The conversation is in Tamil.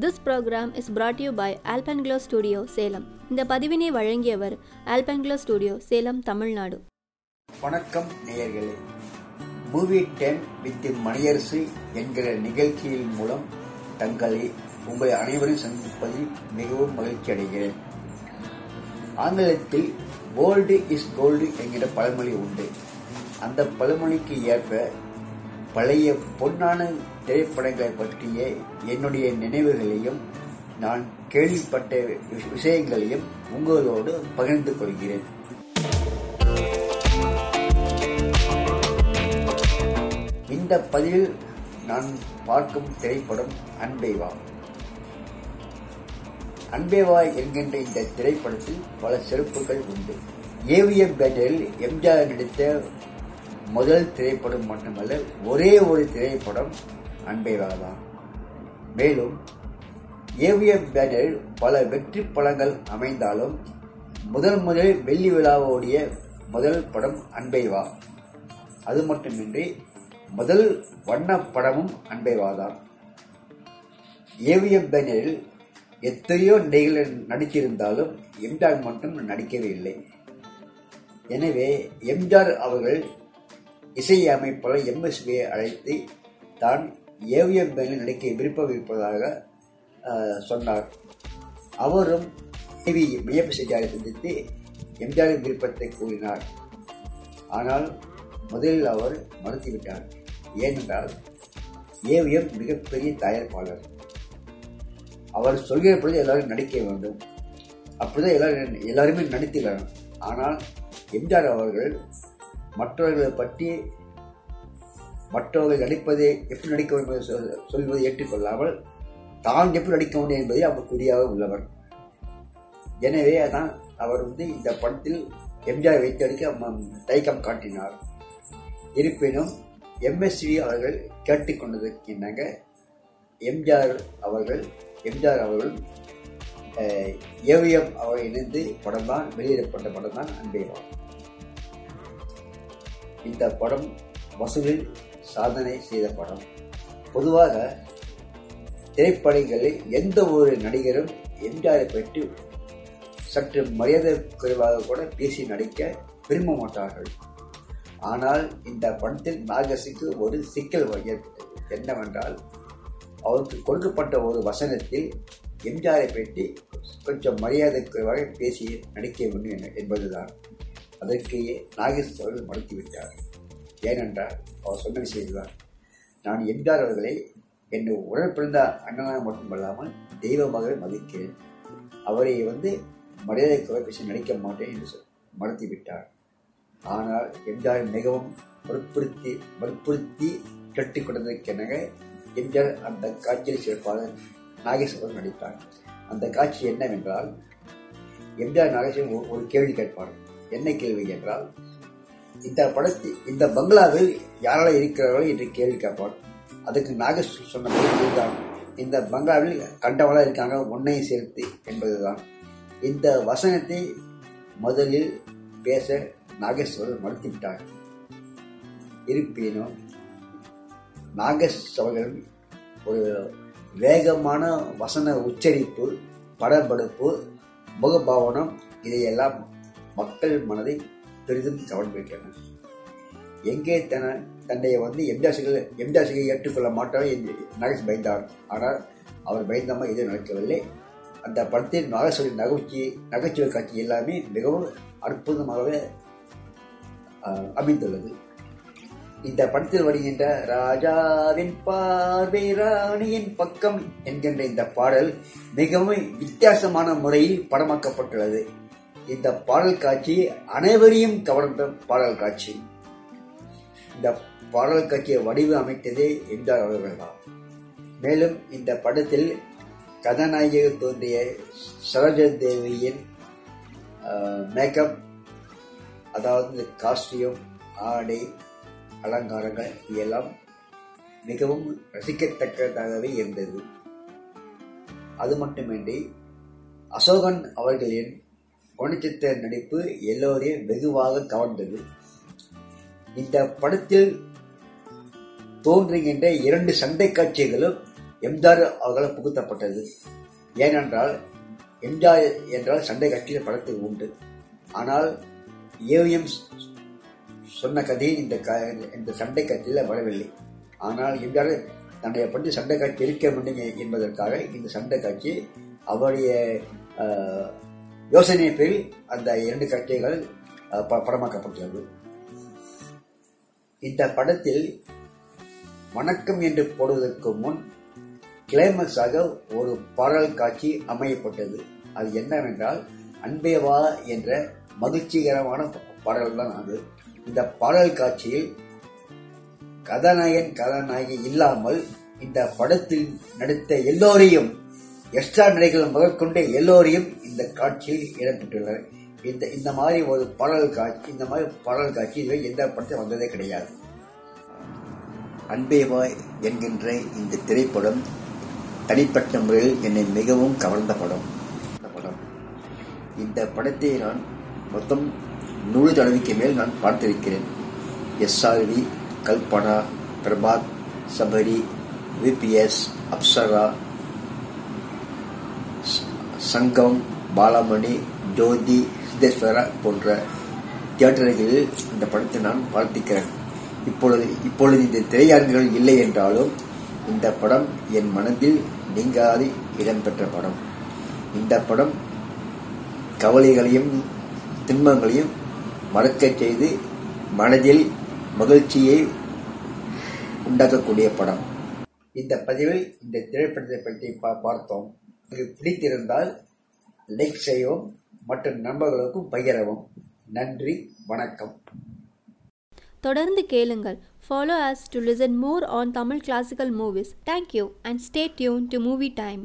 This program is brought you by Alpenglow studio Salem இந்த பதிவினை வழங்கியவர் ஆல்பன்க்ளோ ஸ்டுடியோ சேலம் தமிழ்நாடு. வணக்கம் நேயர்களே. மூவி டென் வித் மணியரசு என்கிற நிகழ்ச்சியின் மூலம் தங்களை உங்களை அனைவரும் சந்திப்பதில் மிகவும் மகிழ்ச்சி அடைகிறேன். ஆங்கிலத்தில் கோல்டு இஸ் கோல்டு என்கிற பழமொழி உண்டு. அந்த பழமொழிக்கு ஏற்ப பழைய பொன்னான திரைப்படங்களை பற்றிய என்னுடைய நினைவுகளையும் நான் கேள்விப்பட்ட விஷயங்களையும் உங்களோடு பகிர்ந்து கொள்கிறேன். இந்த பதிவில் நான் பார்க்கும் திரைப்படம் அன்பேவா. அன்பேவா என்கின்ற இந்த திரைப்படத்தில் பல சிறப்புகள் உண்டு. ஏவிஎம் பேட்டரில் எம்ஜிஆர் நடித்த முதல் திரைப்படம் மட்டுமல்ல ஒரே ஒரு திரைப்படம் அன்பை தான் மேலும் ஏவிஎம் பேனரில் பல வெற்றி படங்கள் அமைந்தாலும் முதல் முதல் வெள்ளி விழாவோடைய முதல் படம் அன்பைவா அது மட்டுமின்றி முதல் வண்ண படமும் அன்பைவாதான் ஏவிஎம் பேனரில் எத்தனையோ நடிகர்கள் நடித்திருந்தாலும் எம்ஜார் மட்டும் நடிக்கவே இல்லை. எனவே எம்ஜிஆர் அவர்கள் இசை அமைப்பாளர் எம்எஸ்பியை அழைத்து தான் ஏவிஎம் பேனில் நடிக்க விருப்பம் இருப்பதாக சொன்னார். அவரும் டிவி மையப்பு செட்டியாரை சந்தித்து எம்ஜிஆரின் விருப்பத்தை கூறினார். ஆனால் முதலில் அவர் மறுத்துவிட்டார். ஏனென்றால் ஏவிஎம் மிகப்பெரிய தயாரிப்பாளர். அவர் சொல்கிற பொழுது எல்லாரும் நடிக்க வேண்டும். அப்படிதான் எல்லாரும் எல்லாருமே நடித்துள்ளனர் ஆனால் எம்ஜிஆர் அவர்கள் மற்றவர்களை பற்றி மற்றவர்கள் நடிப்பதை எப்படி நடிக்க வேண்டும் என்று சொல்- சொல்வதை ஏற்றுக்கொள்ளாமல் தான் எப்படி நடிக்க வேண்டும் என்பதை அவர் குறியாக உள்ளவர். எனவே அதான் அவர் வந்து இந்த படத்தில் எம்ஜிஆர் வைத்தடிக்க அடிக்க தயக்கம் காட்டினார். இருப்பினும் எம்எஸ்வி அவர்கள் கேட்டுக்கொண்டதற்கினாங்க எம்ஜிஆர் அவர்கள் எம்ஜிஆர் அவர்கள் ஏவிஎம் அவர் இணைந்து படம் தான் வெளியிடப்பட்ட படம் தான் அன்பேவா இந்த படம் வசூலில் சாதனை செய்த படம். பொதுவாக திரைப்படங்களில் எந்த ஒரு நடிகரும் எம்ஜிஆரை பற்றி சற்று மரியாதை குறைவாக கூட பேசி நடிக்க விரும்ப மாட்டார்கள். ஆனால் இந்த படத்தில் நாகசிக்கு ஒரு சிக்கல் ஏற்பட்டது என்னவென்றால் அவருக்கு கொடுக்கப்பட்ட ஒரு வசனத்தில் எம்ஜிஆரை பற்றி கொஞ்சம் மரியாதை குறைவாக பேசி நடிக்க வேண்டும் என்பதுதான். அதற்கேயே நாகேஷ் அவர்கள் மறுத்துவிட்டார். ஏனென்றால் அவர் சொன்ன விஷயம்தான் நான் எம்ஜிஆர் அவர்களை என்னை உடல் பிறந்த அண்ணனாக மட்டுமல்லாமல் தெய்வமாக மதிக்கிறேன். அவரை வந்து மரியாதை குறைப்பிச்சு நடிக்க மாட்டேன் என்று சொல் விட்டார் ஆனால் எம்ஜிஆர் மிகவும் வற்புறுத்தி வற்புறுத்தி கட்டிக் கொண்டதற்கெனக எம்ஜிஆர் அந்த காட்சியில் சிறப்பாக நாகேஷ் அவர்கள் நடித்தார். அந்த காட்சி என்னவென்றால் எம்ஜிஆர் நாகேஷன் ஒரு- ஒரு கேள்வி கேட்பார். என்ன கேள்வி என்றால் இந்த படத்தில் இந்த பங்களாவில் யாரெல்லாம் இருக்கிறார்களோ என்று கேள்வி கேட்பார் அதுக்கு நாகேஷ் சொன்ன இதுதான். இந்த பங்களாவில் கண்டவளா இருக்காங்க உன்னையும் சேர்த்து என்பதுதான். இந்த வசனத்தை முதலில் பேச நாகேஸ்வரர் மறுத்துவிட்டார். இருப்பினும் நாகேஷ் அவர்கள் ஒரு வேகமான வசன உச்சரிப்பு படபடுப்பு முகபாவனம் இதையெல்லாம் மக்கள் மனதை பெரிதும் கவர்ந்துவிட்டன எங்கே தன தன்னை வந்து எம்ஜிஆர் எம்ஜிஆர் ஏற்றுக்கொள்ள மாட்டார் என்று பயந்தார். ஆனால் அவர் பயந்தாமல் எதுவும் நடக்கவில்லை. அந்த படத்தில் நாகேஸ்வரி நகைச்சி நகைச்சுவை காட்சி எல்லாமே மிகவும் அற்புதமாகவே அமைந்துள்ளது. இந்த படத்தில் வருகின்ற ராஜாவின் பார்வை ராணியின் பக்கம் என்கின்ற இந்த பாடல் மிகவும் வித்தியாசமான முறையில் படமாக்கப்பட்டுள்ளது. இந்த பாடல் காட்சி அனைவரையும் கவர்ந்த பாடல் காட்சி. இந்த பாடல் காட்சியை வடிவு அமைத்ததே எம்ஜிஆர் அவர்கள்தான் மேலும் இந்த படத்தில் கதாநாயகியாக தோன்றிய சரோஜா தேவியின் மேக்கப் அதாவது காஸ்டியூம் ஆடை அலங்காரங்கள் இதெல்லாம் மிகவும் ரசிக்கத்தக்கதாகவே இருந்தது. அது மட்டுமின்றி அசோகன் அவர்களின் குணச்சித்திர நடிப்பு எல்லோரையும் வெகுவாக கவர்ந்தது. இந்த படத்தில் தோன்றுகின்ற இரண்டு சண்டை காட்சிகளும் எம்ஜிஆர் அவர்களால் புகுத்தப்பட்டது. ஏனென்றால் எம்ஜிஆர் என்றால் சண்டை காட்சியில் படத்தில் உண்டு. ஆனால் ஏவிஎம் சொன்ன கதை இந்த க- இந்த சண்டை காட்சியில் வரவில்லை. ஆனால் எம்ஜிஆர் தன்னை பற்றி சண்டை காட்சி இருக்க முடியும் என்பதற்காக இந்த சண்டை காட்சி அவருடைய யோசனை பேரில் அந்த இரண்டு கட்டைகள் ப- படமாக்கப்பட்டுள்ளது இந்த படத்தில் வணக்கம் என்று போடுவதற்கு முன் கிளைமக்ஸாக ஒரு பாடல் காட்சி அமையப்பட்டது. அது என்னவென்றால் அன்பேவா என்ற மகிழ்ச்சிகரமான பாடல் தான் அது. இந்த பாடல் காட்சியில் கதாநாயகன் கதாநாயகி இல்லாமல் இந்த படத்தில் நடித்த எல்லோரையும் எக்ஸ்ட்ரா நிலைகள் முதற்கொண்டு எல்லோரையும் இந்த காட்சியில் இடம்பெற்றுள்ளனர். இந்த இந்த மாதிரி ஒரு பாடல் காட்சி இந்த மாதிரி பாடல் காட்சி இதுவரை எந்த படத்தில் வந்ததே கிடையாது. அன்பேவாய் என்கின்ற இந்த திரைப்படம் தனிப்பட்ட முறையில் என்னை மிகவும் கவர்ந்த படம். படம். இந்த படத்தை நான் மொத்தம் நூறு தடவைக்கு மேல் நான் பார்த்திருக்கிறேன். எஸ்ஆர்வி கல்பனா பிரபாத் சபரி விபிஎஸ் அப்சரா சங்கம் பாலாமணி ஜோதி சித்தேஸ்வரா போன்ற தியேட்டர்களில் இந்த படத்தை நான் பார்த்திருக்கிறேன் இப்பொழுது இப்பொழுது இந்த திரையரங்குகள் இல்லை என்றாலும் இந்த படம் என் மனதில் நீங்காது இடம்பெற்ற படம். இந்த படம் கவலைகளையும் துன்பங்களையும் மறக்கச் செய்து மனதில் மகிழ்ச்சியை உண்டாக்கக்கூடிய படம். இந்த பதிவில் இந்த திரைப்படத்தை பற்றி பா- பார்த்தோம். பிடித்திருந்தால் லைக் செய்யவும் மற்றும் நண்பர்களுக்கும் பகிரவும் நன்றி வணக்கம் தொடர்ந்து கேளுங்கள் follow us to listen more on Tamil classical movies thank you and stay tuned to movie time